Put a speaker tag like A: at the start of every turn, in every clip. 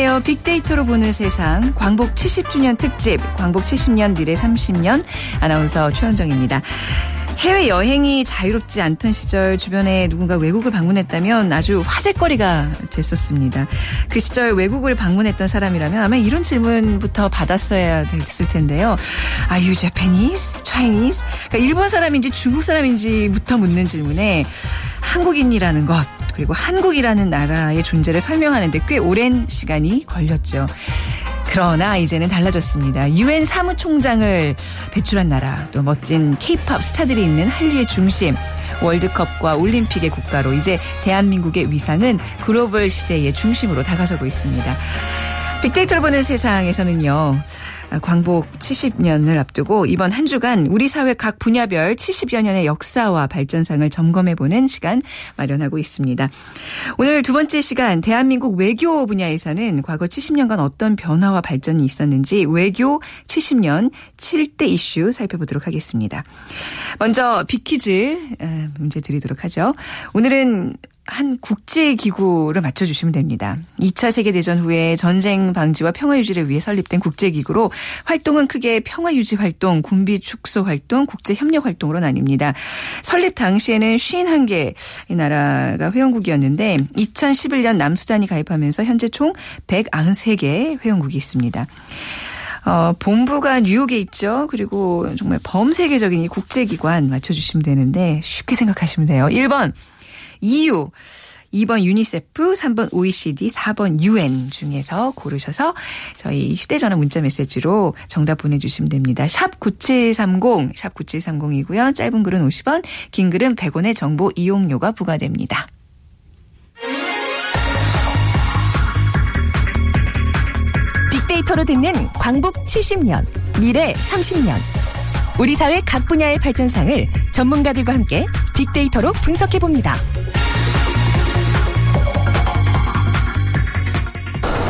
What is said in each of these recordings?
A: 안녕하세요. 빅데이터로 보는 세상 광복 70주년 특집 광복 70년 미래 30년 아나운서 최현정입니다. 해외 여행이 자유롭지 않던 시절 주변에 누군가 외국을 방문했다면 아주 화제거리가 됐었습니다. 그 시절 외국을 방문했던 사람이라면 아마 이런 질문부터 받았어야 됐을 텐데요. Are you Japanese? Chinese? 그러니까 일본 사람인지 중국 사람인지부터 묻는 질문에 한국인이라는 것 그리고 한국이라는 나라의 존재를 설명하는데 꽤 오랜 시간이 걸렸죠. 그러나 이제는 달라졌습니다. 유엔 사무총장을 배출한 나라, 또 멋진 케이팝 스타들이 있는 한류의 중심, 월드컵과 올림픽의 국가로 이제 대한민국의 위상은 글로벌 시대의 중심으로 다가서고 있습니다. 빅데이터를 보는 세상에서는요. 광복 70년을 앞두고 이번 한 주간 우리 사회 각 분야별 70여 년의 역사와 발전상을 점검해보는 시간 마련하고 있습니다. 오늘 두 번째 시간 대한민국 외교 분야에서는 과거 70년간 어떤 변화와 발전이 있었는지 외교 70년 7대 이슈 살펴보도록 하겠습니다. 먼저 빅퀴즈 문제 드리도록 하죠. 오늘은 한 국제기구를 맞춰주시면 됩니다. 2차 세계대전 후에 전쟁 방지와 평화 유지를 위해 설립된 국제기구로 활동은 크게 평화 유지 활동, 군비 축소 활동, 국제 협력 활동으로 나뉩니다. 설립 당시에는 51개 나라가 회원국이었는데 2011년 남수단이 가입하면서 현재 총 193개 회원국이 있습니다. 어, 본부가 뉴욕에 있죠. 그리고 정말 범세계적인 이 국제기관 맞춰주시면 되는데 쉽게 생각하시면 돼요. 1번 EU, 2번 유니세프, 3번 OECD, 4번 UN 중에서 고르셔서 저희 휴대전화 문자 메시지로 정답 보내주시면 됩니다. 샵 9730, 샵 9730이고요. 짧은 글은 50원, 긴 글은 100원의 정보 이용료가 부과됩니다.
B: 빅데이터로 듣는 광복 70년, 미래 30년. 우리 사회 각 분야의 발전상을 전문가들과 함께 빅데이터로 분석해 봅니다.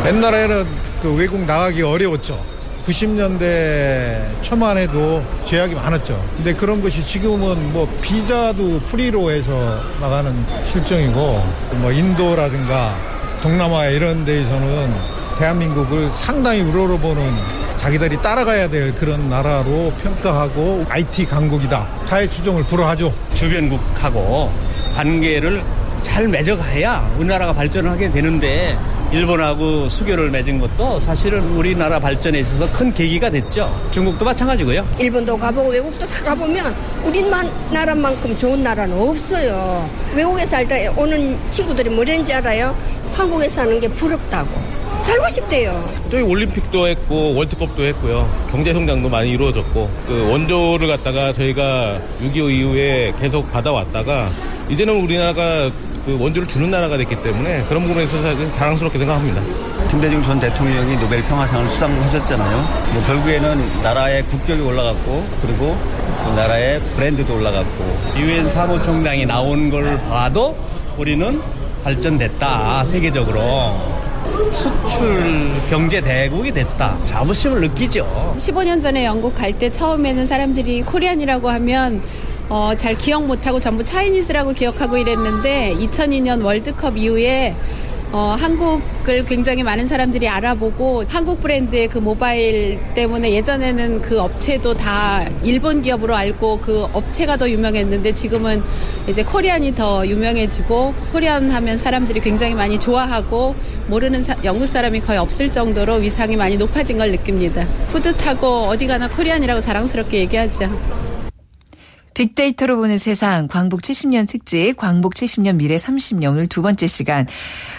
C: 옛날에는 그 외국 나가기 어려웠죠. 90년대 초만 해도 제약이 많았죠. 근데 그런 것이 지금은 뭐 비자도 프리로 해서 나가는 실정이고 뭐 인도라든가 동남아 이런 데에서는 대한민국을 상당히 우러러보는 자기들이 따라가야 될 그런 나라로 평가하고 IT 강국이다. 자해 추종을 불허하죠.
D: 주변국하고 관계를 잘 맺어가야 우리나라가 발전을 하게 되는데 일본하고 수교를 맺은 것도 사실은 우리나라 발전에 있어서 큰 계기가 됐죠. 중국도 마찬가지고요.
E: 일본도 가보고 외국도 다 가보면 우리나라만큼 좋은 나라는 없어요. 외국에 살다 오는 친구들이 뭐랬는지 알아요? 한국에 사는 게 부럽다고. 살고 싶대요.
F: 저희 올림픽도 했고 월드컵도 했고요. 경제 성장도 많이 이루어졌고 그 원조를 갖다가 저희가 6.25 이후에 계속 받아왔다가 이제는 우리나라가 그 원조를 주는 나라가 됐기 때문에 그런 부분에 있어서 자랑스럽게 생각합니다.
G: 김대중 전 대통령이 노벨 평화상을 수상하셨잖아요. 뭐 결국에는 나라의 국격이 올라갔고 그리고 나라의 브랜드도 올라갔고
D: 유엔 사무총장이 나온 걸 봐도 우리는 발전됐다 세계적으로 수출 경제 대국이 됐다. 자부심을 느끼죠.
H: 15년 전에 영국 갈 때 처음에는 사람들이 코리안이라고 하면 어, 잘 기억 못하고 전부 차이니스라고 기억하고 이랬는데 2002년 월드컵 이후에 어, 한국을 굉장히 많은 사람들이 알아보고 한국 브랜드의 그 모바일 때문에 예전에는 그 업체도 다 일본 기업으로 알고 그 업체가 더 유명했는데 지금은 이제 코리안이 더 유명해지고 코리안 하면 사람들이 굉장히 많이 좋아하고 모르는 사, 영국 사람이 거의 없을 정도로 위상이 많이 높아진 걸 느낍니다. 뿌듯하고 어디 가나 코리안이라고 자랑스럽게 얘기하죠.
A: 빅데이터로 보는 세상 광복 70년 특집 광복 70년 미래 30년 오늘 두 번째 시간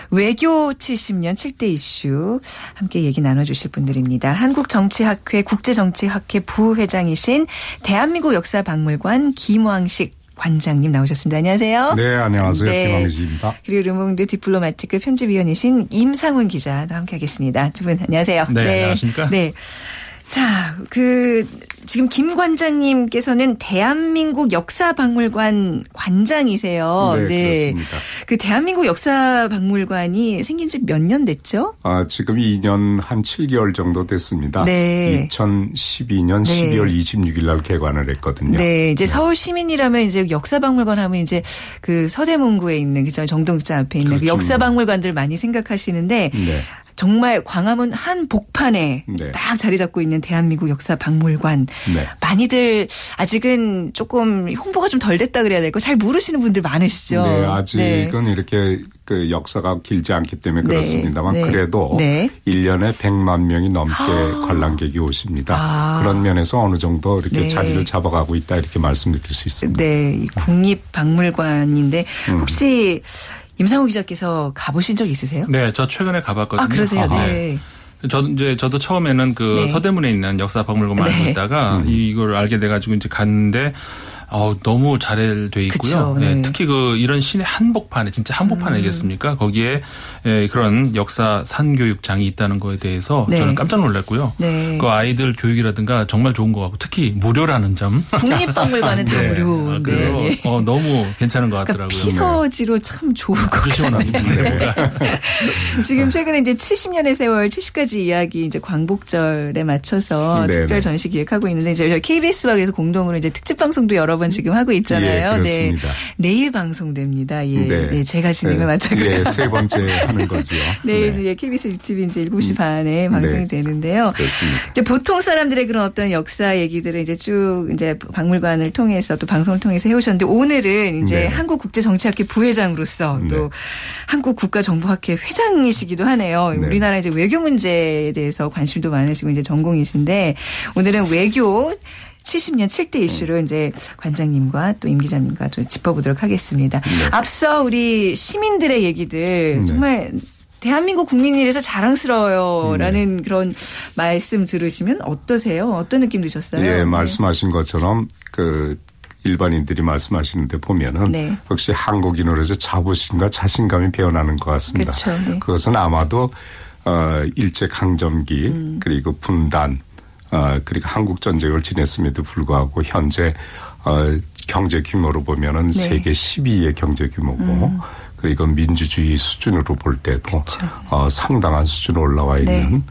A: 외교 70년 7대 이슈 함께 얘기 나눠주실 분들입니다. 한국정치학회 국제정치학회 부회장이신 대한민국 역사박물관 김왕식 관장님 나오셨습니다. 안녕하세요.
I: 네, 안녕하세요. 네. 김왕식입니다.
A: 그리고 르몽드 디플로마티크 편집위원이신 임상훈 기자도 함께하겠습니다. 두 분 안녕하세요.
I: 네, 네. 안녕하십니까?
A: 네. 자, 그 지금 김 관장님께서는 대한민국 역사박물관 관장이세요.
I: 네, 네. 그렇습니다.
A: 그 대한민국 역사박물관이 생긴 지 몇 년 됐죠?
I: 아, 지금 2년 한 7개월 정도 됐습니다.
A: 네.
I: 2012년 네. 12월 26일 날 개관을 했거든요.
A: 네, 이제 네. 서울 시민이라면 이제 역사박물관 하면 이제 그 서대문구에 있는 그죠 정동자 앞에 있는 그 그렇죠. 그 역사박물관들 많이 생각하시는데 네. 정말 광화문 한 복판에
I: 네.
A: 딱 자리 잡고 있는 대한민국 역사 박물관.
I: 네.
A: 많이들 아직은 조금 홍보가 좀 덜 됐다 그래야 될거 잘 모르시는 분들 많으시죠.
I: 네, 아직은 이렇게 그 역사가 길지 않기 때문에
A: 네,
I: 그렇습니다만
A: 네,
I: 그래도
A: 네.
I: 일 1년에 100만 명이 넘게 관람객이 오십니다.
A: 아.
I: 그런 면에서 어느 정도 이렇게
A: 네.
I: 자리를 잡아가고 있다 이렇게 말씀드릴 수 있습니다.
A: 네, 이 국립박물관인데
I: 음.
A: 혹시 임상호 기자께서 가보신 적 있으세요?
J: 네, 저 최근에 가봤거든요.
A: 아, 그러세요?
J: 아,
A: 네.
J: 저도 이제 저도 처음에는 그
A: 네.
J: 서대문에 있는 역사 박물관만 알고
A: 네.
J: 있다가 이걸 알게 돼가지고 이제 갔는데 어 너무 잘 돼 있고요.
A: 그쵸, 네. 음.
J: 네, 특히 그 이런 시내 한복판에 진짜 한복판 아니겠습니까? 거기에 예, 그런 역사 산교육장이 있다는 거에 대해서
A: 네.
J: 저는 깜짝 놀랐고요.
A: 네.
J: 그 아이들 교육이라든가 정말 좋은 것 같고 특히 무료라는 점.
A: 국립박물관은 다
J: 네.
A: 무료.
J: 아, 그래서
A: 네.
J: 어, 너무 괜찮은 것
A: 그러니까
J: 같더라고요.
A: 피서지로 참 좋을 것
J: 아주 시원합니다.
A: 같아요.
J: 네, 뭐가.
A: 지금 최근에 이제 70년의 세월 70가지 이야기 이제 광복절에 맞춰서. 특별 전시 기획하고 있는데 이제 저희 KBS와 그래서 공동으로 이제 특집 방송도 여러 번 지금 하고 있잖아요.
I: 예.
A: 네. 내일 방송됩니다. 예.
I: 네.
A: 네. 제가 진행을
I: 네.
A: 맡았고요.
I: 예, 세 번째 하는 거죠.
A: 내일
I: 네.
A: 예, KBS 유튜브 이제 7시 반에 방송이
I: 네.
A: 되는데요.
I: 그렇습니다.
A: 이제 보통 사람들의 그런 어떤 역사 얘기들을 이제 쭉 이제 박물관을 통해서 또 방송을 통해서 해 오셨는데 오늘은 이제
I: 네.
A: 한국 국제 정치학회 부회장으로서
I: 네.
A: 또 한국 국가 정보학회 회장이시기도 하네요.
I: 네.
A: 우리나라 이제 외교 문제에 대해서 관심도 많으시고 이제 전공이신데 오늘은 외교 70년 7대 이슈를 이제 관장님과 또 임 기자님과 또 짚어보도록 하겠습니다. 앞서 우리 시민들의 얘기들
I: 네.
A: 정말 대한민국 국민이라서 자랑스러워요라는 그런 말씀 들으시면 어떠세요? 어떤 느낌 드셨어요?
I: 예,
A: 네.
I: 말씀하신 것처럼 그 일반인들이 말씀하시는데 보면은
A: 네.
I: 역시 한국인으로서 자부심과 자신감이 배어나는 것 같습니다.
A: 그렇죠, 네.
I: 그것은 아마도 어 일제 강점기
A: 음.
I: 그리고 분단 어 그리고 한국 전쟁을 지냈음에도 불구하고 현재 어 경제 규모로 보면은
A: 네. 음.
I: 세계 12위의 경제 규모고 그리고 민주주의 수준으로 볼 때도 어 상당한 수준으로 올라와
A: 그렇죠. 네.
I: 있는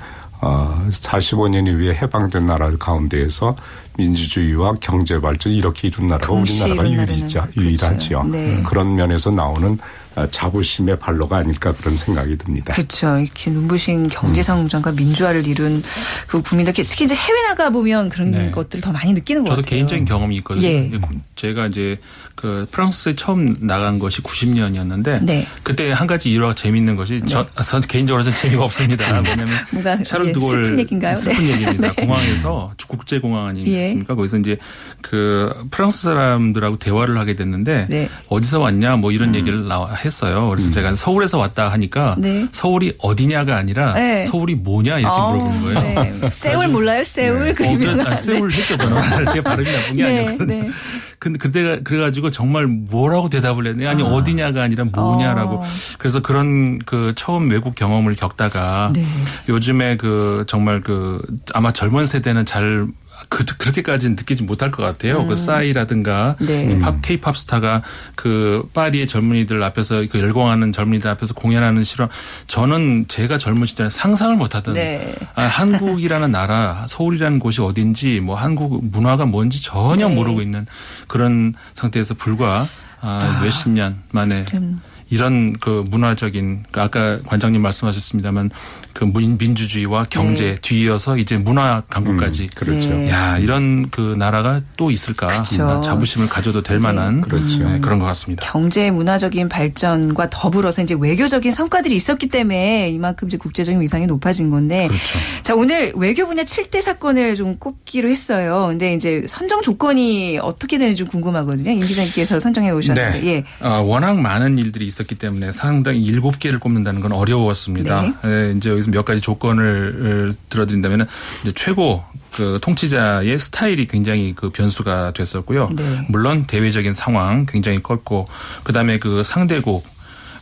I: 어, 45년 이후에 해방된 나라 가운데에서 민주주의와 경제 발전 이렇게 이룬 나라가 우리나라가 유일이자,
A: 그렇죠.
I: 유일하지요.
A: 네.
I: 그런 면에서 나오는 어, 자부심의 발로가 아닐까 그런 생각이 듭니다.
A: 그렇죠. 이렇게 눈부신 경제 성장과 민주화를 이룬 그 국민들 특히 이제 해외 나가 보면 그런
J: 네.
A: 것들을 더 많이 느끼는 것
J: 저도
A: 같아요.
J: 개인적인 경험이 있거든요.
A: 예.
J: 제가 이제 그 프랑스에 처음 나간 것이 90년이었는데
A: 네.
J: 그때 한 가지 일화가 재밌는 것이 저, 전 개인적으로 는 재미가 없습니다. 왜냐하면 샤를
A: 예,
J: 드골
A: 슬픈 얘기인가요?
J: 슬픈
A: 네.
J: 얘기입니다.
A: 네.
J: 공항에서 국제 공항
A: 예.
J: 아니겠습니까? 거기서 이제 그 프랑스 사람들하고 대화를 하게 됐는데
A: 네.
J: 어디서 왔냐 뭐 이런 얘기를 나와 했어요. 그래서 제가 서울에서 왔다 하니까
A: 네.
J: 서울이 어디냐가 아니라
A: 네.
J: 서울이 뭐냐 이렇게
A: 아우,
J: 물어보는 거예요.
A: 네. 세울 몰라요? 세울?
J: 어,
A: 그러면
J: 그래, 아, 세울 했죠, 저는. 제 발음이 나쁜 게
A: 네,
J: 아니었거든요.
A: 네.
J: 근데 그때가 그래가지고 정말 뭐라고 대답을 했냐. 아니, 어디냐가 아니라 뭐냐라고.
A: 어.
J: 그래서 그런 그 처음 외국 경험을 겪다가
A: 네.
J: 요즘에 그 정말 그 아마 젊은 세대는 잘 그, 그렇게까지는 느끼지 못할 것 같아요. 그 싸이라든가
A: 음. 네.
J: 이 팝, 케이팝 스타가 그 파리의 젊은이들 앞에서 그 열광하는 젊은이들 앞에서 공연하는 실험. 저는 제가 젊은 시절에 상상을 못 하던
A: 네.
J: 아, 한국이라는 나라, 서울이라는 곳이 어딘지, 뭐 한국 문화가 뭔지 전혀
A: 네.
J: 모르고 있는 그런 상태에서 불과 아, 몇십 년 만에
A: 좀.
J: 이런 그 문화적인 그 아까 관장님 말씀하셨습니다만 그 민- 민주주의와 경제
A: 네.
J: 뒤이어서 이제 문화 강국까지
I: 그렇죠.
A: 네.
J: 야 이런 그 나라가 또 있을까. 음, 자부심을 가져도 될 만한
I: 그렇죠.
J: 네, 그런 것 같습니다.
A: 경제 문화적인 발전과 더불어서 이제 외교적인 성과들이 있었기 때문에 이만큼 이제 국제적인 위상이 높아진 건데.
J: 그렇죠.
A: 자, 오늘 외교 분야 7대 사건을 좀 꼽기로 했어요. 근데 이제 선정 조건이 어떻게 되는지 좀 궁금하거든요. 임 기자님께서 선정해 오셨는데. 예.
J: 어, 워낙 많은 일들이 있 었기 때문에 상당히 일곱 개를 꼽는다는 건 어려웠습니다.
A: 네.
J: 예, 이제 여기서 몇 가지 조건을 어, 들어드린다면 이제 최고 그 통치자의 스타일이 굉장히 그 변수가 됐었고요.
A: 네.
J: 물론 대외적인 상황 굉장히 컸고 그다음에 그 상대국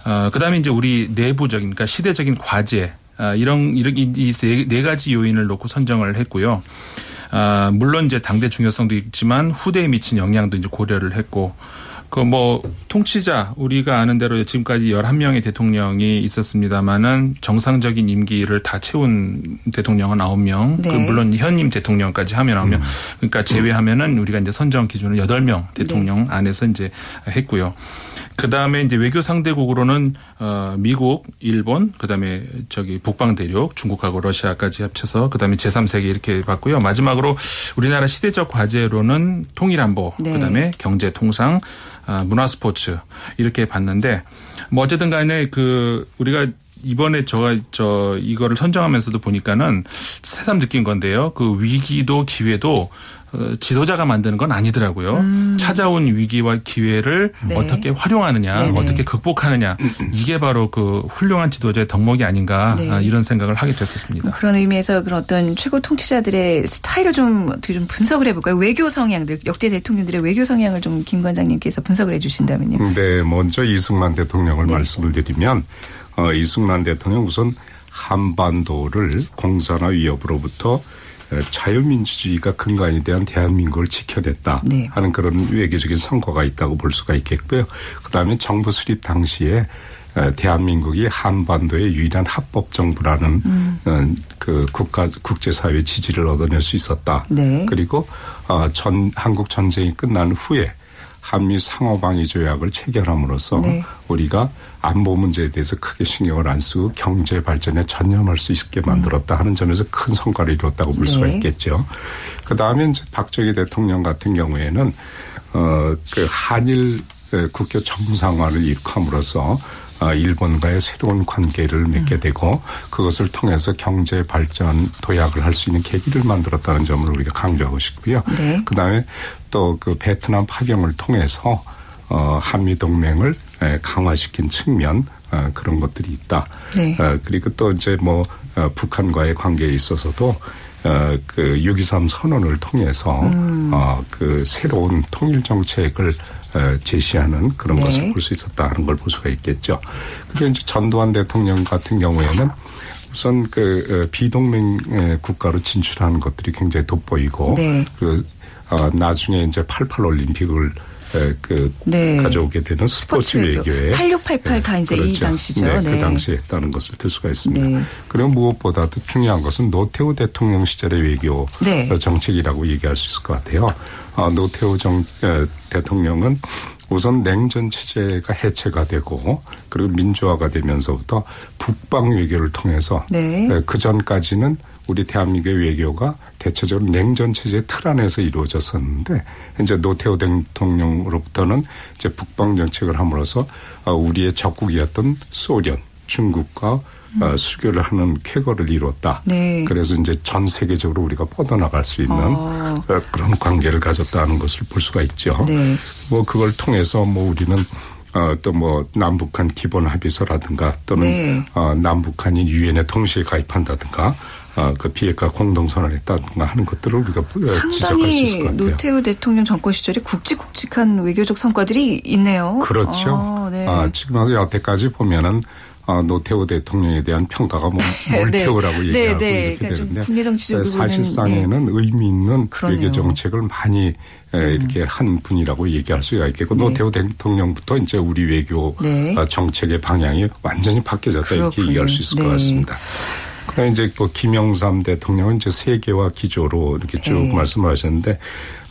J: 어, 그다음에 이제 우리 내부적인 그러니까 시대적인 과제 아, 이런 이런 이네 가지 요인을 놓고 선정을 했고요. 아, 물론 이제 당대 중요성도 있지만 후대에 미친 영향도 이제 고려를 했고 그 뭐 통치자 우리가 아는 대로 지금까지 11명의 대통령이 있었습니다마는 정상적인 임기를 다 채운 대통령은 9명.
A: 네.
J: 그 물론 현임 대통령까지 하면 9명. 그러니까 제외하면은 우리가 이제 선정 기준을 8명 대통령 안에서 이제 했고요. 그 다음에 이제 외교 상대국으로는 어 미국, 일본, 그 다음에 저기 북방 대륙, 중국하고 러시아까지 합쳐서 그 다음에 제3세계 이렇게 봤고요. 마지막으로 우리나라 시대적 과제로는 통일 안보,
A: 네.
J: 그 다음에 경제 통상, 아, 문화 스포츠. 이렇게 봤는데 뭐 어쨌든 간에 그 우리가 이번에 저가 저 이거를 선정하면서도 보니까는 새삼 느낀 건데요. 그 위기도 기회도 어, 지도자가 만드는 건 아니더라고요. 찾아온 위기와 기회를
A: 네.
J: 어떻게 활용하느냐,
A: 네네.
J: 어떻게 극복하느냐 이게 바로 그 훌륭한 지도자의 덕목이 아닌가
A: 네.
J: 아, 이런 생각을 하게 됐었습니다.
A: 그런 의미에서 그런 어떤 최고 통치자들의 스타일을 좀 어떻게 좀 분석을 해볼까요? 외교 성향들, 역대 대통령들의 외교 성향을 좀 김 관장님께서 분석을 해주신다면요.
I: 네, 먼저 이승만 대통령을
A: 네.
I: 말씀을 드리면 어, 이승만 대통령 우선 한반도를 공산화 위협으로부터 에, 자유민주주의가 근간이 대한 대한민국을 지켜냈다
A: 네.
I: 하는 그런 외교적인 성과가 있다고 볼 수가 있겠고요. 그다음에 정부 수립 당시에 에, 대한민국이 한반도의 유일한 합법 정부라는 어, 그 국가 국제사회 지지를 얻어낼 수 있었다.
A: 네.
I: 그리고 어, 전 한국 전쟁이 끝난 후에 한미 상호방위 조약을 체결함으로써
A: 네.
I: 우리가 안보 문제에 대해서 크게 신경을 안 쓰고 경제 발전에 전념할 수 있게 만들었다 하는 점에서 큰 성과를 이뤘다고 볼 수가
A: 네.
I: 있겠죠. 그 다음에 이제 박정희 대통령 같은 경우에는 어그 한일 그 국교 정상화를 일으킴으로써 어, 일본과의 새로운 관계를 맺게
A: 음.
I: 되고 그것을 통해서 경제 발전 도약을 할 수 있는 계기를 만들었다는 점을 우리가 강조하고 싶고요.
A: 네.
I: 그다음에 또 그 베트남 파병을 통해서 어, 한미 동맹을 에, 강화시킨 측면 어, 그런 것들이 있다.
A: 네.
I: 어, 그리고 또 이제 뭐 어, 북한과의 관계에 있어서도 어, 그6.23 선언을 통해서
A: 음.
I: 어, 그 새로운 통일 정책을 어, 제시하는 그런
A: 네.
I: 것을 볼 수 있었다 하는 걸 볼 수가 있겠죠. 그리고 이제 전두환 대통령 같은 경우에는 우선 그 어, 비동맹 의 국가로 진출하는 것들이 굉장히 돋보이고
A: 네.
I: 그 어, 나중에 이제 88 올림픽을 에, 그
A: 네.
I: 가져오게 되는 스포츠,
A: 스포츠 외교.
I: 외교에
A: 8688다 이제 이 당시죠.
I: 네,
A: 네.
I: 그 당시에 했다는 것을 들 수가 있습니다.
A: 네.
I: 그리고 무엇보다도 중요한 것은 노태우 대통령 시절의 외교
A: 네.
I: 어, 정책이라고 얘기할 수 있을 것 같아요. 어, 노태우 정, 에, 대통령은 우선 냉전 체제가 해체가 되고 그리고 민주화가 되면서부터 북방 외교를 통해서
A: 네.
I: 그 전까지는 우리 대한민국의 외교가 대체적으로 냉전 체제 틀 안에서 이루어졌었는데 이제 노태우 대통령으로부터는 이제 북방 정책을 함으로써 어, 우리의 적국이었던 소련, 중국과 어, 수교를 하는 쾌거를 이뤘다.
A: 네.
I: 그래서 이제 전 세계적으로 우리가 뻗어나갈 수 있는
A: 어.
I: 어, 그런 관계를 가졌다는 것을 볼 수가 있죠.
A: 네.
I: 뭐 그걸 통해서 뭐 우리는 어, 또 뭐 남북한 기본 합의서라든가 또는
A: 네.
I: 어, 남북한이 유엔에 동시에 가입한다든가 어, 그 비핵화 공동선언을 했다든가 하는 것들을 우리가 어, 지적할 수 있을 것 같아요.
A: 노태우 대통령 정권 시절에 굵직굵직한 외교적 성과들이 있네요.
I: 그렇죠.
A: 아, 네.
I: 아, 지금 와서 여태까지 보면은 어, 노태우 대통령에 대한 평가가 뭐 몰태우라고
A: 네.
I: 얘기하고
A: 네, 네.
I: 이렇게
A: 그러니까 좀
I: 되는데
A: 정치적으로는,
I: 사실상에는 의미 있는
A: 그러네요. 음.
I: 외교 정책을 많이 에, 이렇게 한 분이라고 얘기할 수가 있겠고 노태우 대통령부터 이제 우리 외교
A: 네.
I: 어, 정책의 방향이 완전히 바뀌어졌다 이렇게
A: 그렇군요.
I: 얘기할 수 있을 것
A: 네.
I: 같습니다. 그다음에 이제 뭐 김영삼 대통령은 이제 세계화 기조로 이렇게 쭉
A: 네.
I: 말씀을 하셨는데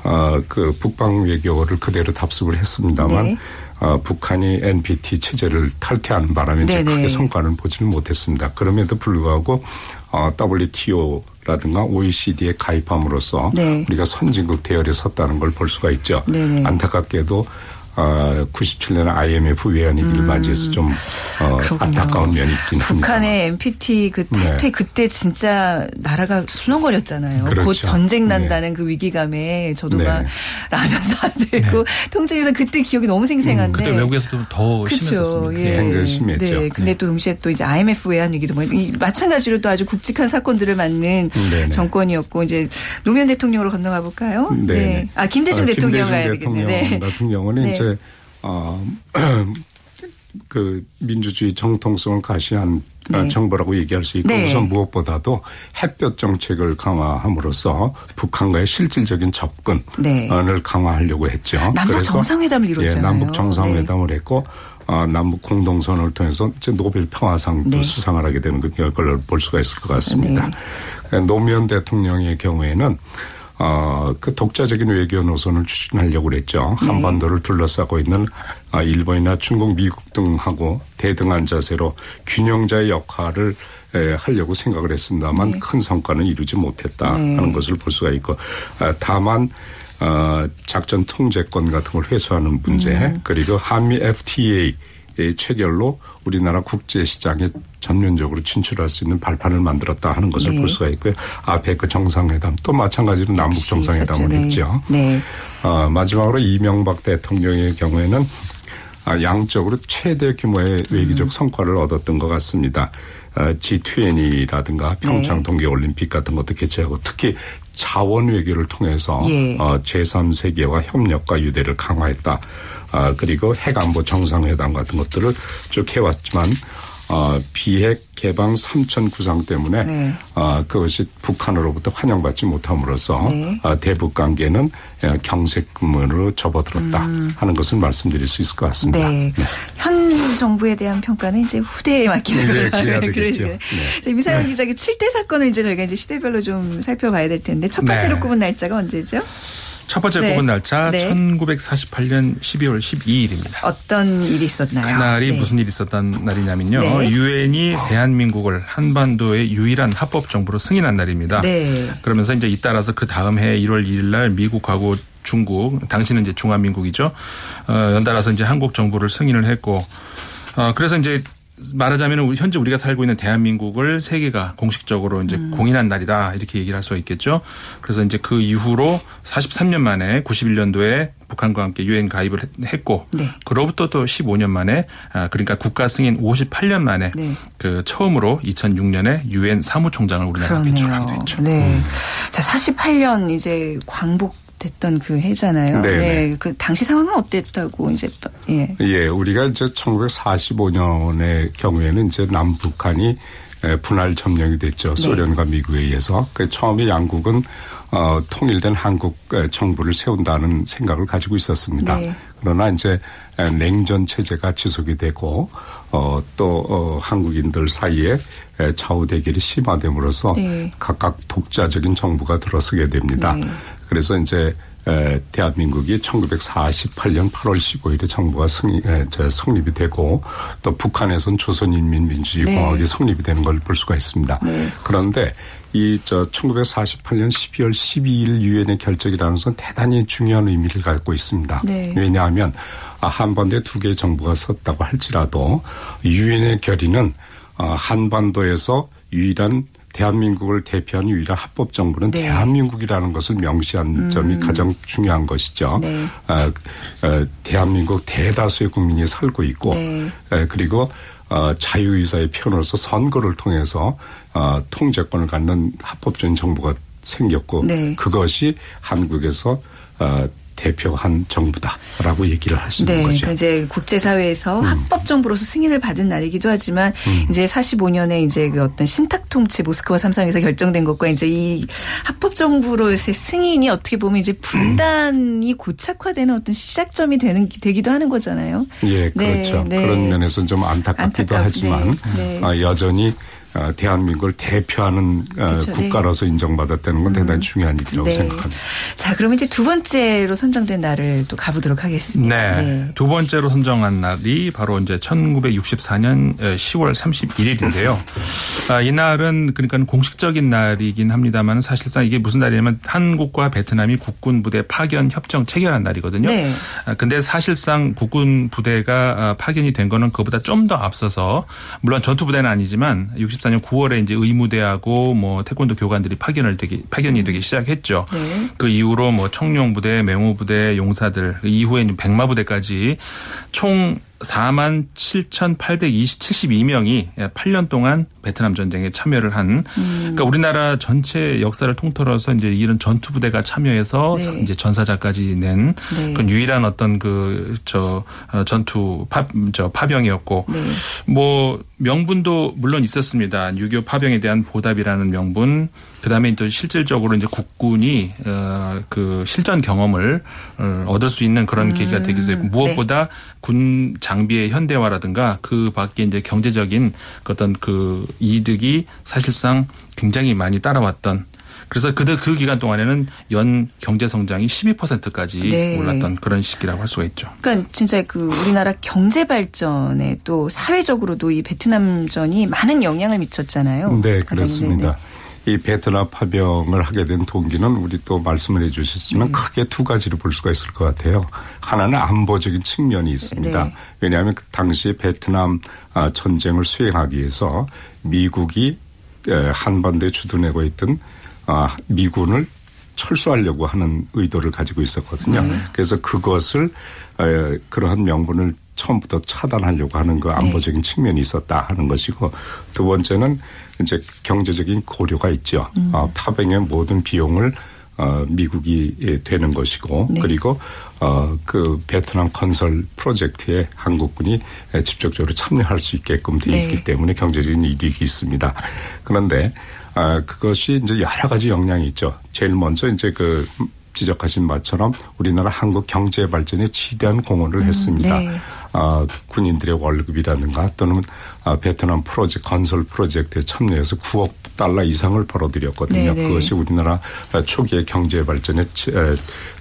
I: 어, 그 북방 외교를 그대로 답습을 했습니다만
A: 네.
I: 어, 북한이 NPT 체제를 탈퇴하는 바람에 이제. 크게 성과를 보지는 못했습니다. 그럼에도 불구하고 어, WTO라든가 OECD에 가입함으로써
A: 네.
I: 우리가 선진국 대열에 섰다는 걸 볼 수가 있죠.
A: 네네.
I: 안타깝게도 어, 97년 IMF 외환위기를 맞이해서 좀 어,
A: 음.
I: 안타까운 면이 있긴 합니다.
A: 북한의 NPT 그 탈퇴
I: 네.
A: 그때 진짜 나라가 술렁거렸잖아요.
I: 그렇죠.
A: 곧 전쟁 난다는 그 위기감에 저도
I: 네.
A: 막 라면 사들고 통증에서 그때 기억이 너무 생생한데.
J: 그때 외국에서도 더. 심했었습니다.
A: 예.
I: 굉장히 심했죠.
A: 네. 근데 또 동시에 또 이제 IMF 외환 위기도 뭐이 마찬가지로 또 아주 굵직한 사건들을 맞는. 정권이었고 이제 노무현 대통령으로 건너가 볼까요?
I: 네네.
A: 아 김대중
I: 아,
A: 대통령 가야 되겠네요.
I: 대통령
A: 네.
I: 같은 경우 는
A: 네.
I: 어, 그 민주주의 정통성을 가시한 어,
A: 네.
I: 정부라고 얘기할 수 있고
A: 네.
I: 우선 무엇보다도 햇볕 정책을 강화함으로써 북한과의 실질적인 접근을
A: 네.
I: 강화하려고 했죠.
A: 남북
I: 그래서
A: 정상회담을 이뤘잖아요.
I: 예, 남북 정상회담을 했고 어, 남북 공동선언을 통해서 이제 노벨 평화상도
A: 네.
I: 수상을 하게 되는 그 결과를 볼 수가 있을 것 같습니다.
A: 네.
I: 노무현 대통령의 경우에는 어, 그 독자적인 외교 노선을 추진하려고 그랬죠.
A: 네.
I: 한반도를 둘러싸고 있는 아, 일본이나 중국, 미국 등하고 대등한 자세로 균형자의 역할을 에, 하려고 생각을 했습니다만
A: 네.
I: 큰 성과는 이루지 못했다
A: 네.
I: 하는 것을 볼 수가 있고 아, 다만 어, 작전 통제권 같은 걸 회수하는 문제
A: 음.
I: 그리고 한미 FTA 의 체결로 우리나라 국제 시장에 전면적으로 진출할 수 있는 발판을 만들었다 하는 것을
A: 네.
I: 볼 수가 있고요. 아페크 정상회담 또 마찬가지로 남북 정상회담을. 했죠.
A: 네.
I: 어, 마지막으로 이명박 대통령의 경우에는 아, 양적으로 최대 규모의 외교적 성과를 얻었던 것 같습니다. 어, G20이라든가 평창
A: 네.
I: 동계올림픽 같은 것도 개최하고 특히 자원 외교를 통해서
A: 예.
I: 어, 제3세계와 협력과 유대를 강화했다. 아, 그리고 핵안보 정상회담 같은 것들을 쭉 해왔지만 어, 비핵 개방 3천 구상 때문에
A: 네.
I: 어, 그것이 북한으로부터 환영받지 못함으로써
A: 네.
I: 어, 대북 관계는 어, 경색금으로 접어들었다 하는 것을 말씀드릴 수 있을 것 같습니다.
A: 음. 네. 현 정부에 대한 평가는 이제 후대에 맡기는
I: 네,
A: 알고
I: 되겠죠.
A: 그러니까
I: 네.
A: 자, 미사일 기자의 7대 사건을 이제 저희가 이제 시대별로 좀 살펴봐야 될 텐데 첫 번째로
J: 네.
A: 꼽은 날짜가 언제죠?
J: 첫 번째
A: 네.
J: 꼽은 날짜
A: 네.
J: 1948년 12월 12일입니다.
A: 어떤 일이 있었나요?
J: 그날이
A: 네.
J: 무슨 일이 있었던 날이냐면요.
A: 네.
J: 유엔이 대한민국을 한반도의 유일한 합법 정부로 승인한 날입니다.
A: 네.
J: 그러면서 이제 잇따라서 그 다음 해 1월 2일 날 미국하고 중국, 당시는 이제 중화민국이죠. 어, 연달아서 이제 한국 정부를 승인을 했고, 어, 그래서 이제 말하자면 현재 우리가 살고 있는 대한민국을 세계가 공식적으로 이제
A: 음.
J: 공인한 날이다 이렇게 얘기를 할 수가 있겠죠. 그래서 이제 그 이후로 43년 만에 91년도에 북한과 함께 유엔 가입을 했- 했고,
A: 네.
J: 그로부터 또 15년 만에 아, 그러니까 국가 승인 58년 만에
A: 네.
J: 그 처음으로 2006년에 유엔 사무총장을 우리나라가 배출하게. 됐죠.
A: 네. 자, 48년 이제 광복 됐던 그 해잖아요.
I: 네,
A: 네. 그 당시 상황은 어땠다고 이제 예.
I: 예, 우리가 이제 1945년의 경우에는 이제 남북한이 에, 분할 점령이 됐죠.
A: 네.
I: 소련과 미국에 의해서. 그 처음에 양국은 어, 통일된 한국 에, 정부를 세운다는 생각을 가지고 있었습니다.
A: 네.
I: 그러나 이제 에, 냉전 체제가 지속이 되고 어, 또 어, 한국인들 사이에 에, 좌우 대결이 심화됨으로써
A: 네.
I: 각각 독자적인 정부가 들어서게 됩니다.
A: 네.
I: 그래서 이제 에, 대한민국이 1948년 8월 15일에 정부가 승리, 성립이 되고 또 북한에선 조선인민민주주의공화국이
A: 네.
I: 성립이 되는 걸 볼 수가 있습니다.
A: 네.
I: 그런데 이 저 1948년 12월 12일 유엔의 결정이라는 것은 대단히 중요한 의미를 갖고 있습니다.
A: 네.
I: 왜냐하면 아, 한반도에 두 개의 정부가 섰다고 할지라도 유엔의 결의는 어, 한반도에서 유일한 대한민국을 대표하는 유일한 합법 정부는
A: 네.
I: 대한민국이라는 것을 명시한 점이 가장 중요한 것이죠.
A: 네.
I: 어, 어, 대한민국 대다수의 국민이 살고 있고
A: 네.
I: 에, 그리고 어, 자유의사의 표현으로서 선거를 통해서 어, 통제권을 갖는 합법적인 정부가 생겼고
A: 네.
I: 그것이 한국에서 어, 대표한 정부다라고 얘기를 할 수 있는
A: 네,
I: 거죠. 음.
A: 그러니까 이제 국제사회에서 합법 정부로서 승인을 받은 날이기도 하지만 이제 45년에 이제 그 어떤 신탁 통치 모스크바 삼성에서 결정된 것과 이제 이 합법 정부로의 승인이 어떻게 보면 이제 분단이 고착화되는 어떤 시작점이 되는 되기도 하는 거잖아요.
I: 예,
A: 네,
I: 그렇죠.
A: 네.
I: 그런 면에서는 좀 안타깝기도
A: 안타깝-
I: 하지만
A: 네, 네.
I: 어, 여전히 어, 대한민국을 대표하는 어,
A: 그렇죠, 네.
I: 국가로서 인정받았다는 건 대단히 중요한 일이라고
A: 네.
I: 생각합니다.
A: 자, 그러면 이제 두 번째로 선정된 날을 또 가보도록 하겠습니다.
J: 네. 두 번째로 선정한 날이 바로 이제 1964년 10월 31일인데요. 아, 이 날은 그러니까 공식적인 날이긴 합니다만 사실상 이게 무슨 날이냐면 한국과 베트남이 국군 부대 파견 협정 체결한 날이거든요.
A: 네.
J: 아, 근데 사실상 국군 부대가 아, 파견이 된 거는 그보다 좀 더 앞서서 물론 전투 부대는 아니지만 64년 9월에 이제 의무대하고 뭐 태권도 교관들이 파견을 되기 파견이 되기 시작했죠.
A: 네.
J: 그 이후로 뭐 청룡 부대, 맹호 부대, 용사들 그 이후에 이제 백마 부대까지 총 4만 7,872명이 8년 동안 베트남 전쟁에 참여를 한 그러니까 우리나라 전체 역사를 통틀어서 이제 이런 전투 부대가 참여해서
A: 네.
J: 이제 전사자까지 낸
A: 네.
J: 그런 유일한 어떤 그 저 전투 파, 저 파병이었고
A: 네.
J: 뭐 명분도 물론 있었습니다. 유교 파병에 대한 보답이라는 명분. 그다음에 또 실질적으로 이제 국군이 어그 실전 경험을 어, 얻을 수 있는 그런 계기가 되기도 했고 무엇보다 군 장비의 현대화라든가 그 밖에 이제 경제적인 그 어떤 그 이득이 사실상 굉장히 많이 따라왔던 그래서 그, 그 기간 동안에는 연 경제 성장이 12%까지
A: 네.
J: 올랐던 그런 시기라고 할 수가 있죠.
A: 그러니까 진짜 그 우리나라 경제 발전에 또 사회적으로도 이 베트남전이 많은 영향을 미쳤잖아요.
I: 네. 그렇습니다. 이 베트남 파병을 하게 된 동기는 우리 또 말씀을 해 주셨지만
A: 네.
I: 크게 두 가지로 볼 수가 있을 것 같아요. 하나는 안보적인 측면이 있습니다.
A: 네.
I: 왜냐하면 그 당시 베트남 아, 전쟁을 수행하기 위해서 미국이 에, 한반도에 주둔하고 있던 아, 미군을 철수하려고 하는 의도를 가지고 있었거든요.
A: 네.
I: 그래서 그것을 에, 그러한 명분을 처음부터 차단하려고 하는 그 안보적인 측면이 있었다 하는 것이고 두 번째는 이제 경제적인 고려가 있죠.
A: 음.
I: 어, 파병의 모든 비용을 어, 미국이 예, 되는 것이고
A: 네.
I: 그리고 어, 그 베트남 건설 프로젝트에 한국군이 에, 직접적으로 참여할 수 있게끔 되어
A: 네.
I: 있기 때문에 경제적인 이익이 있습니다. 그런데 아, 그것이 이제 여러 가지 영향이 있죠. 제일 먼저 이제 그 지적하신 바처럼 우리나라 한국 경제 발전에 지대한 공헌을 했습니다.
A: 네.
I: 아, 군인들의 월급이라든가 또는 아, 베트남 프로젝트 건설 프로젝트에 참여해서 9억 달러 이상을 벌어들였거든요.
A: 네, 네.
I: 그것이 우리나라 아, 초기의 경제 발전에 지-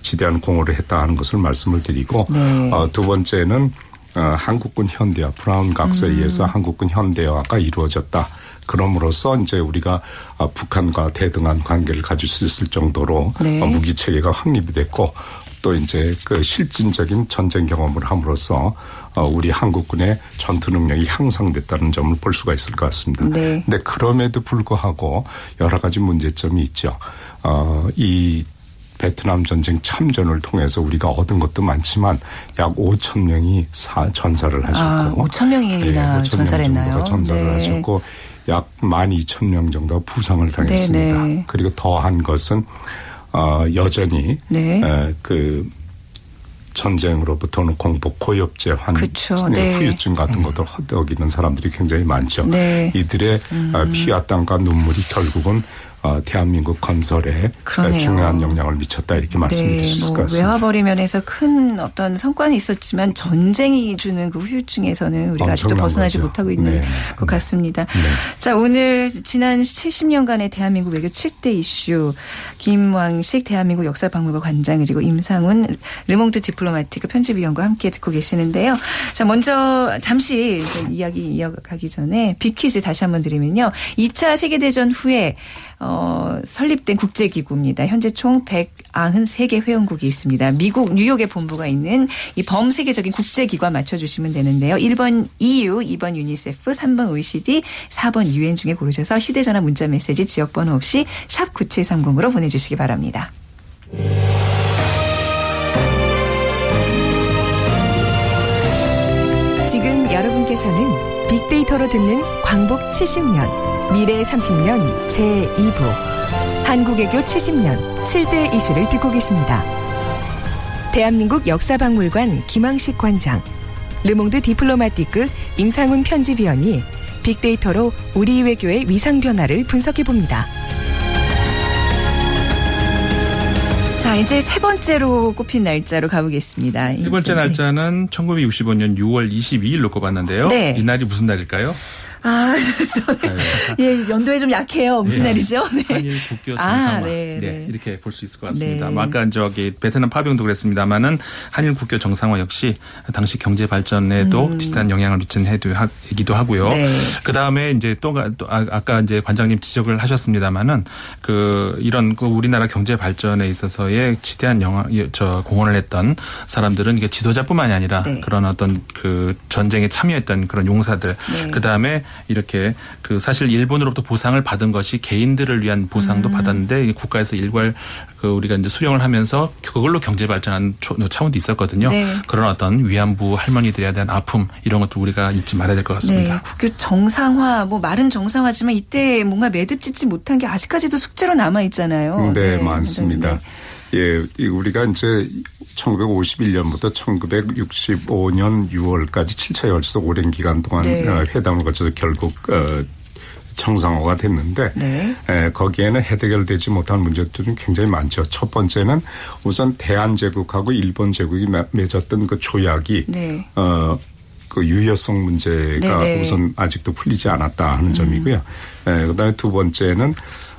I: 지대한 공헌을 했다 하는 것을 말씀을 드리고
A: 네.
I: 어, 두 번째는 어, 한국군 현대화 브라운 각서에
A: 음.
I: 의해서 한국군 현대화가 이루어졌다. 그럼으로써 이제 우리가 아, 북한과 대등한 관계를 가질 수 있을 정도로
A: 네.
I: 어, 무기 체계가 확립이 됐고 또 이제 그 실질적인 전쟁 경험을 함으로써 어, 우리 한국군의 전투 능력이 향상됐다는 점을 볼 수가 있을 것 같습니다.
A: 네.
I: 근데 그럼에도 불구하고 여러 가지 문제점이 있죠. 어, 이 베트남 전쟁 참전을 통해서 우리가 얻은 것도 많지만 약 5천 명이 사, 전사를 하셨고
A: 아, 5천 명이나
I: 5천 명
A: 전사를 했나요?
I: 전사를
A: 네.
I: 하셨고 약 12,000명 정도가 부상을 당했습니다.
A: 네, 네.
I: 그리고 더한 것은 어, 여전히
A: 네.
I: 에, 그 전쟁으로부터는 공복, 고엽제, 환,
A: 그쵸, 네.
I: 후유증 같은 것들 허덕이는 사람들이 굉장히 많죠.
A: 네.
I: 이들의 어, 피와 땀과 눈물이 결국은 어, 대한민국 건설에
A: 그러네요.
I: 중요한 영향을 미쳤다 이렇게 말씀드릴 수 있을
A: 것뭐
I: 같습니다.
A: 외화벌이 면에서 큰 어떤 성과는 있었지만 전쟁이 주는 그 후유증에서는 우리가 아직도 벗어나지
I: 거죠.
A: 못하고 있는
I: 네.
A: 것 같습니다. 자 오늘 지난 70년간의 대한민국 외교 7대 이슈 김왕식 대한민국 역사박물관 관장 그리고 임상훈 르몽드 디플로마티크 편집위원과 함께 듣고 계시는데요. 자 먼저 잠시 이야기 이어가기 전에 빅퀴즈 다시 한번 드리면요. 2차 세계대전 후에 어, 설립된 국제기구입니다. 현재 총 193개 회원국이 있습니다. 미국 뉴욕에 본부가 있는 이 범세계적인 국제기관 맞춰주시면 되는데요. 1번 EU, 2번 유니세프, 3번 OECD, 4번 UN 중에 고르셔서 휴대전화 문자 메시지 지역번호 없이 샵 9730으로 보내주시기 바랍니다.
B: 지금 여러분께서는 빅데이터로 듣는 광복 70년, 미래 30년 제2부 한국외교 70년 7대 이슈를 듣고 계십니다. 대한민국 역사박물관 김왕식 관장, 르몽드 디플로마티크 임상훈 편집위원이 빅데이터로 우리 외교의 위상 변화를 분석해 봅니다.
A: 자, 이제 세 번째로 꼽힌 날짜로 가보겠습니다.
J: 세 번째. 날짜는 1965년 6월 22일로 꼽았는데요.
A: 네.
J: 이 날이 무슨 날일까요?
A: 아, 저는 예, 연도에 좀 약해요. 무슨
J: 네.
A: 날이죠? 네.
J: 한일 국교
A: 아,
J: 정상화.
A: 네,
J: 네,
A: 네.
J: 이렇게 볼 수 있을 것 같습니다.
A: 네.
J: 뭐 아까 저기 베트남 파병도 그랬습니다만은 한일 국교 정상화 역시 당시 경제 발전에도 지대한 영향을 미친 해이기도 하고요.
A: 음. 네.
J: 그 다음에 이제 또, 가- 또 아, 아까 이제 관장님 지적을 하셨습니다만은 그 이런 그 우리나라 경제 발전에 있어서의 지대한 영향, 저 공헌을 했던 사람들은 이게 지도자뿐만이 아니라
A: 네.
J: 그런 어떤 그 전쟁에 참여했던 그런 용사들
A: 네.
J: 그 다음에 이렇게 그 사실 일본으로부터 보상을 받은 것이 개인들을 위한
A: 음.
J: 보상도 받았는데 이 국가에서 일괄 그 우리가 이제 수령을 하면서 그걸로 경제 발전한 초- 차원도 있었거든요.
A: 네.
J: 그런 어떤 위안부 할머니들에 대한 아픔 이런 것도 우리가 잊지 말아야 될것
A: 네,
J: 같습니다.
A: 국교 정상화, 뭐 말은 정상화지만 이때 뭔가 매듭 짓지 못한 게 아직까지도 숙제로 남아 있잖아요.
I: 네, 많습니다.
A: 네.
I: 예, 이 우리가 이제 1951년부터 1965년 6월까지 7차에 걸쳐서 오랜 기간 동안
A: 네.
I: 어, 회담을 거쳐서 결국 어, 정상화가 됐는데
A: 네.
I: 에, 거기에는 해결되지 못한 문제들은 굉장히 많죠. 첫 번째는 우선 대한 제국하고 일본 제국이 맺- 맺었던 그 조약이
A: 네.
I: 어, 그 유효성 문제가
A: 네네. 음.
I: 우선 아직도 풀리지 않았다 하는 점이고요. 에, 그다음에 두 번째는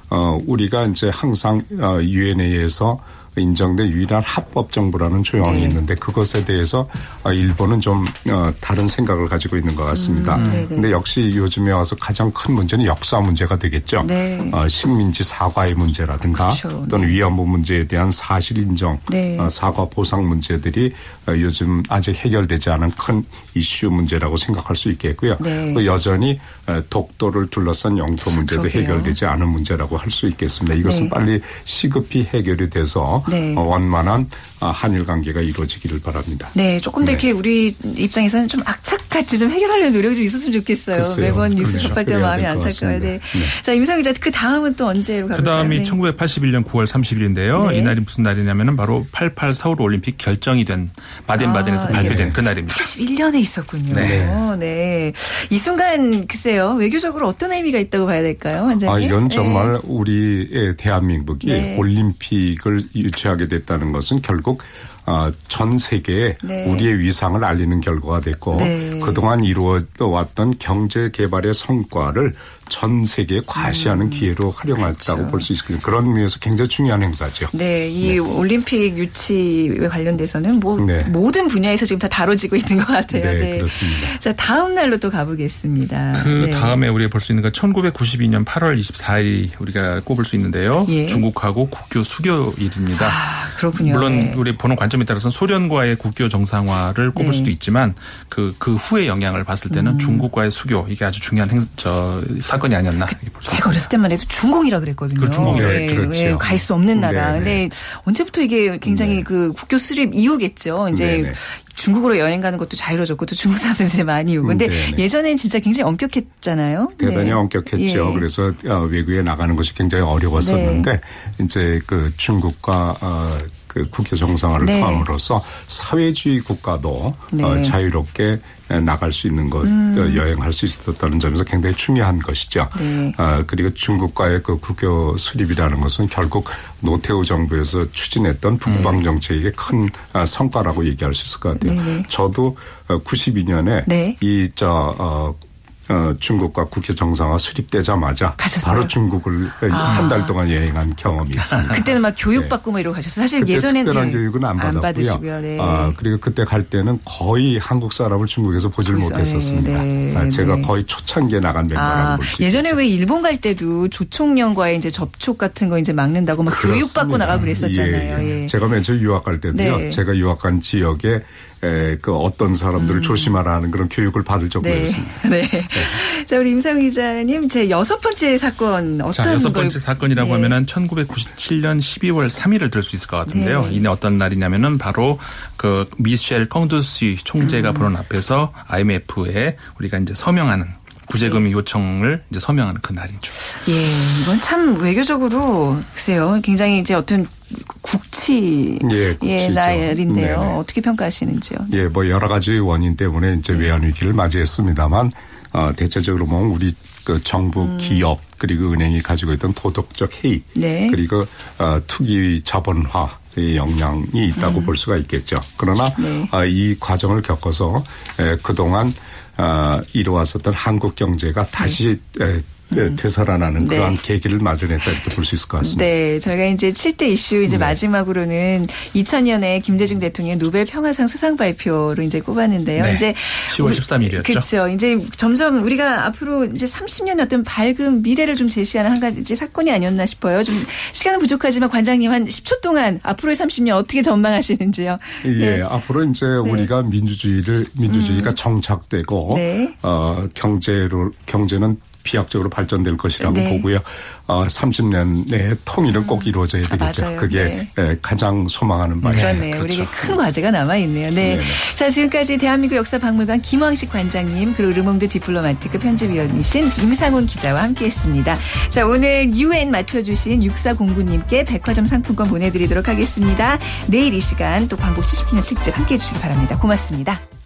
I: 어, 우리가 이제 항상 어, 유엔에서 인정된 유일한 합법 정부라는 조항이
A: 네.
I: 있는데 그것에 대해서 어, 일본은 좀 어, 다른 생각을 가지고 있는 것 같습니다.
A: 음, 네네.
I: 근데 역시 요즘에 와서 가장 큰 문제는 역사 문제가 되겠죠.
A: 네.
I: 어, 식민지 사과의 문제라든가
A: 그렇죠.
I: 또는 위안부 문제에 대한 사실 인정,
A: 네.
I: 어, 사과 보상 문제들이 어, 요즘 아직 해결되지 않은 큰 이슈 문제라고 생각할 수 있겠고요.
A: 네.
I: 또 여전히 어, 독도를 둘러싼 영토 문제도
A: 그러게요.
I: 해결되지 않은 문제라고 할 수 있겠습니다. 이것은
A: 네.
I: 빨리 시급히 해결이 돼서
A: 네.
I: 어, 원만한 어, 한일 관계가 이루어지기를 바랍니다.
A: 네, 조금 더
I: 네.
A: 이렇게 우리 입장에서는 좀 악착같이 좀 해결하려는 노력이 좀 있었으면 좋겠어요.
I: 글쎄요.
A: 매번 뉴스
I: 그렇죠.
A: 접할 때마다 마음이 안타까워요. 네.
I: 네.
A: 자, 임상 기자, 그 다음은 또 언제로
J: 그
A: 가볼까요?
J: 다음이
A: 네.
J: 1981년 9월 30일인데요.
A: 네.
J: 이날이 무슨 날이냐면은 바로 88 서울 올림픽 결정이 된 바덴바덴에서
A: 아,
J: 발표된
I: 네.
J: 그 날입니다.
A: 81년에 있었군요.
J: 네.
A: 네. 이 순간 글쎄요 외교적으로 어떤 의미가 있다고 봐야 될까요, 원장님?
I: 아, 이건
A: 네.
I: 정말 우리의 대한민국이
A: 네.
I: 올림픽을 유치하게 됐다는 것은 결국 어, 전 세계에
A: 네.
I: 우리의 위상을 알리는 결과가 됐고
A: 네.
I: 그동안 이루어 왔던 경제 개발의 성과를 전 세계에 과시하는 기회로 활용했다고
A: 음. 그렇죠.
I: 볼수 있습니다. 그런 의미에서 굉장히 중요한 행사죠.
A: 네, 이 올림픽 유치에 관련돼서는 뭐
I: 네.
A: 모든 분야에서 지금 다 다뤄지고 있는 것 같아요.
I: 네, 그렇습니다.
A: 자, 다음 날로 또 가보겠습니다.
J: 그
A: 네.
J: 다음에 우리가 볼 수 있는 건 1992년 8월 24일이 우리가 꼽을 수 있는데요.
A: 예.
J: 중국하고 국교 수교일입니다.
A: 아, 그렇군요.
J: 물론
A: 네.
J: 우리 보는 관점 에 따라서는 소련과의 국교 정상화를 꼽을
A: 네.
J: 수도 있지만 그, 그 후의 영향을 봤을 때는
A: 음.
J: 중국과의 수교 이게 아주 중요한 행, 저, 사건이 아니었나 볼수
A: 제가
J: 있습니다.
A: 어렸을 때만 해도 중공이라 그랬거든요.
J: 그 중공이요.
I: 네, 그렇죠.
A: 갈 수 없는 나라.
I: 네, 네.
A: 근데 언제부터 이게 굉장히
I: 네.
A: 그 국교 수립 이후겠죠. 이제
I: 네, 네.
A: 중국으로 여행 가는 것도 자유로워졌고 또 중국 사람들 이제 많이 오고. 근데
I: 네, 네.
A: 예전엔 진짜 굉장히 엄격했잖아요.
I: 대단히
A: 네.
I: 엄격했죠.
A: 예.
I: 그래서 어, 외국에 나가는 것이 굉장히 어려웠었는데
A: 네.
I: 이제 그 중국과 어, 그 국교 정상화를
A: 네.
I: 포함으로써 사회주의 국가도
A: 네.
I: 어, 자유롭게 나갈 수 있는 것, 어, 여행할 수 있었다는 점에서 굉장히 중요한 것이죠.
A: 음. 네.
I: 어, 그리고 중국과의 그 국교 수립이라는 것은 결국 노태우 정부에서 추진했던 북방 정책의 큰 어, 성과라고 얘기할 수 있을 것 같아요.
A: 네네.
I: 저도 92년에
A: 네.
I: 이저 어, 어, 중국과 국교 정상화 수립되자마자
A: 가셨어요?
I: 바로 중국을 한달 동안 여행한 경험이 있습니다.
A: 그때는 막 교육받고 뭐 이러고 가셨어요. 사실 예전에는
I: 특별한
A: 예,
I: 교육은 안 받았고요.
A: 받으시고요. 네.
I: 아, 그리고 그때 갈 때는 거의 한국 사람을 중국에서 보질 못했었습니다.
A: 네, 네,
I: 아, 제가
A: 네.
I: 거의 초창기에 나간 멤버라고
A: 아,
I: 볼수
A: 예전에 왜 일본 갈 때도 조총련과의 이제 접촉 같은 거 이제 막는다고 막 교육받고 나가고 그랬었잖아요.
I: 예, 예.
A: 예.
I: 제가 맨 처음 유학 갈 때도요.
A: 네.
I: 제가 유학 간 지역에 에, 그 어떤 사람들을 조심하라 하는 그런 교육을 받을
A: 음. 네.
I: 정도였습니다.
A: 네. 자, 우리 임상 기자님, 제 여섯 번째 사건 어떤
J: 자, 여섯
A: 걸-
J: 번째 사건이라고
A: 네.
J: 하면은 1997년 12월 3일을 들 수 있을 것 같은데요.
A: 네.
J: 이내 어떤 날이냐면은 바로 그 미셸 컹두시 총재가
A: 음.
J: 보는 앞에서 IMF에 우리가 이제 서명하는 구제금 요청을 이제 서명하는 그 날이죠.
A: 예, 이건 참 외교적으로 글쎄요, 굉장히 이제 어떤 국치
I: 예, 국치죠.
A: 날인데요.
I: 네네.
A: 어떻게 평가하시는지요?
I: 예, 뭐 여러 가지 원인 때문에 이제
A: 네.
I: 외환 위기를 맞이했습니다만 어, 대체적으로 보면 우리 그 정부 기업 그리고 은행이 가지고 있던 도덕적 해이
A: 음. 네.
I: 그리고 어, 투기 자본화의 영향이 있다고 볼 수가 있겠죠. 그러나
A: 음. 네.
I: 어, 이 과정을 겪어서 에, 그동안 어, 이루어왔었던 한국 경제가 다시 에, 에, 되살아나는
A: 음. 네.
I: 그러한 계기를 마련했다 이렇게 볼 수 있을 것 같습니다.
A: 네, 저희가 이제 7대 이슈 이제 마지막으로는 2000년에 김대중 대통령 노벨 평화상 수상 발표로 이제 꼽았는데요.
J: 네,
A: 이제
J: 10월 13일이었죠.
A: 그렇죠. 이제 점점 우리가 앞으로 이제 30년의 어떤 밝은 미래를 좀 제시하는 한 가지 사건이 아니었나 싶어요. 좀 시간은 부족하지만 관장님 한 10초 동안 앞으로의 30년 어떻게 전망하시는지요?
I: 예,
A: 네.
I: 앞으로 이제 우리가 민주주의를 민주주의가 정착되고
A: 네.
I: 어 경제로 경제는 비약적으로 발전될 것이라고
A: 네.
I: 보고요. 어 30년 내에 통일은 꼭 이루어져야
A: 아,
I: 되겠죠.
A: 맞아요.
I: 그게
A: 네.
I: 예, 가장 소망하는 바입니다.
A: 그렇네요. 우리에게 큰 과제가 남아 있네요.
I: 네.
A: 자, 지금까지 대한민국 역사박물관 김왕식 관장님 그리고 르몽드 디플로마티크 편집위원이신 임상훈 기자와 함께했습니다. 자, 오늘 UN 맞춰주신 6409님께 백화점 상품권 보내드리도록 하겠습니다. 내일 이 시간 또 광복 70주년 특집 함께해 주시기 바랍니다. 고맙습니다.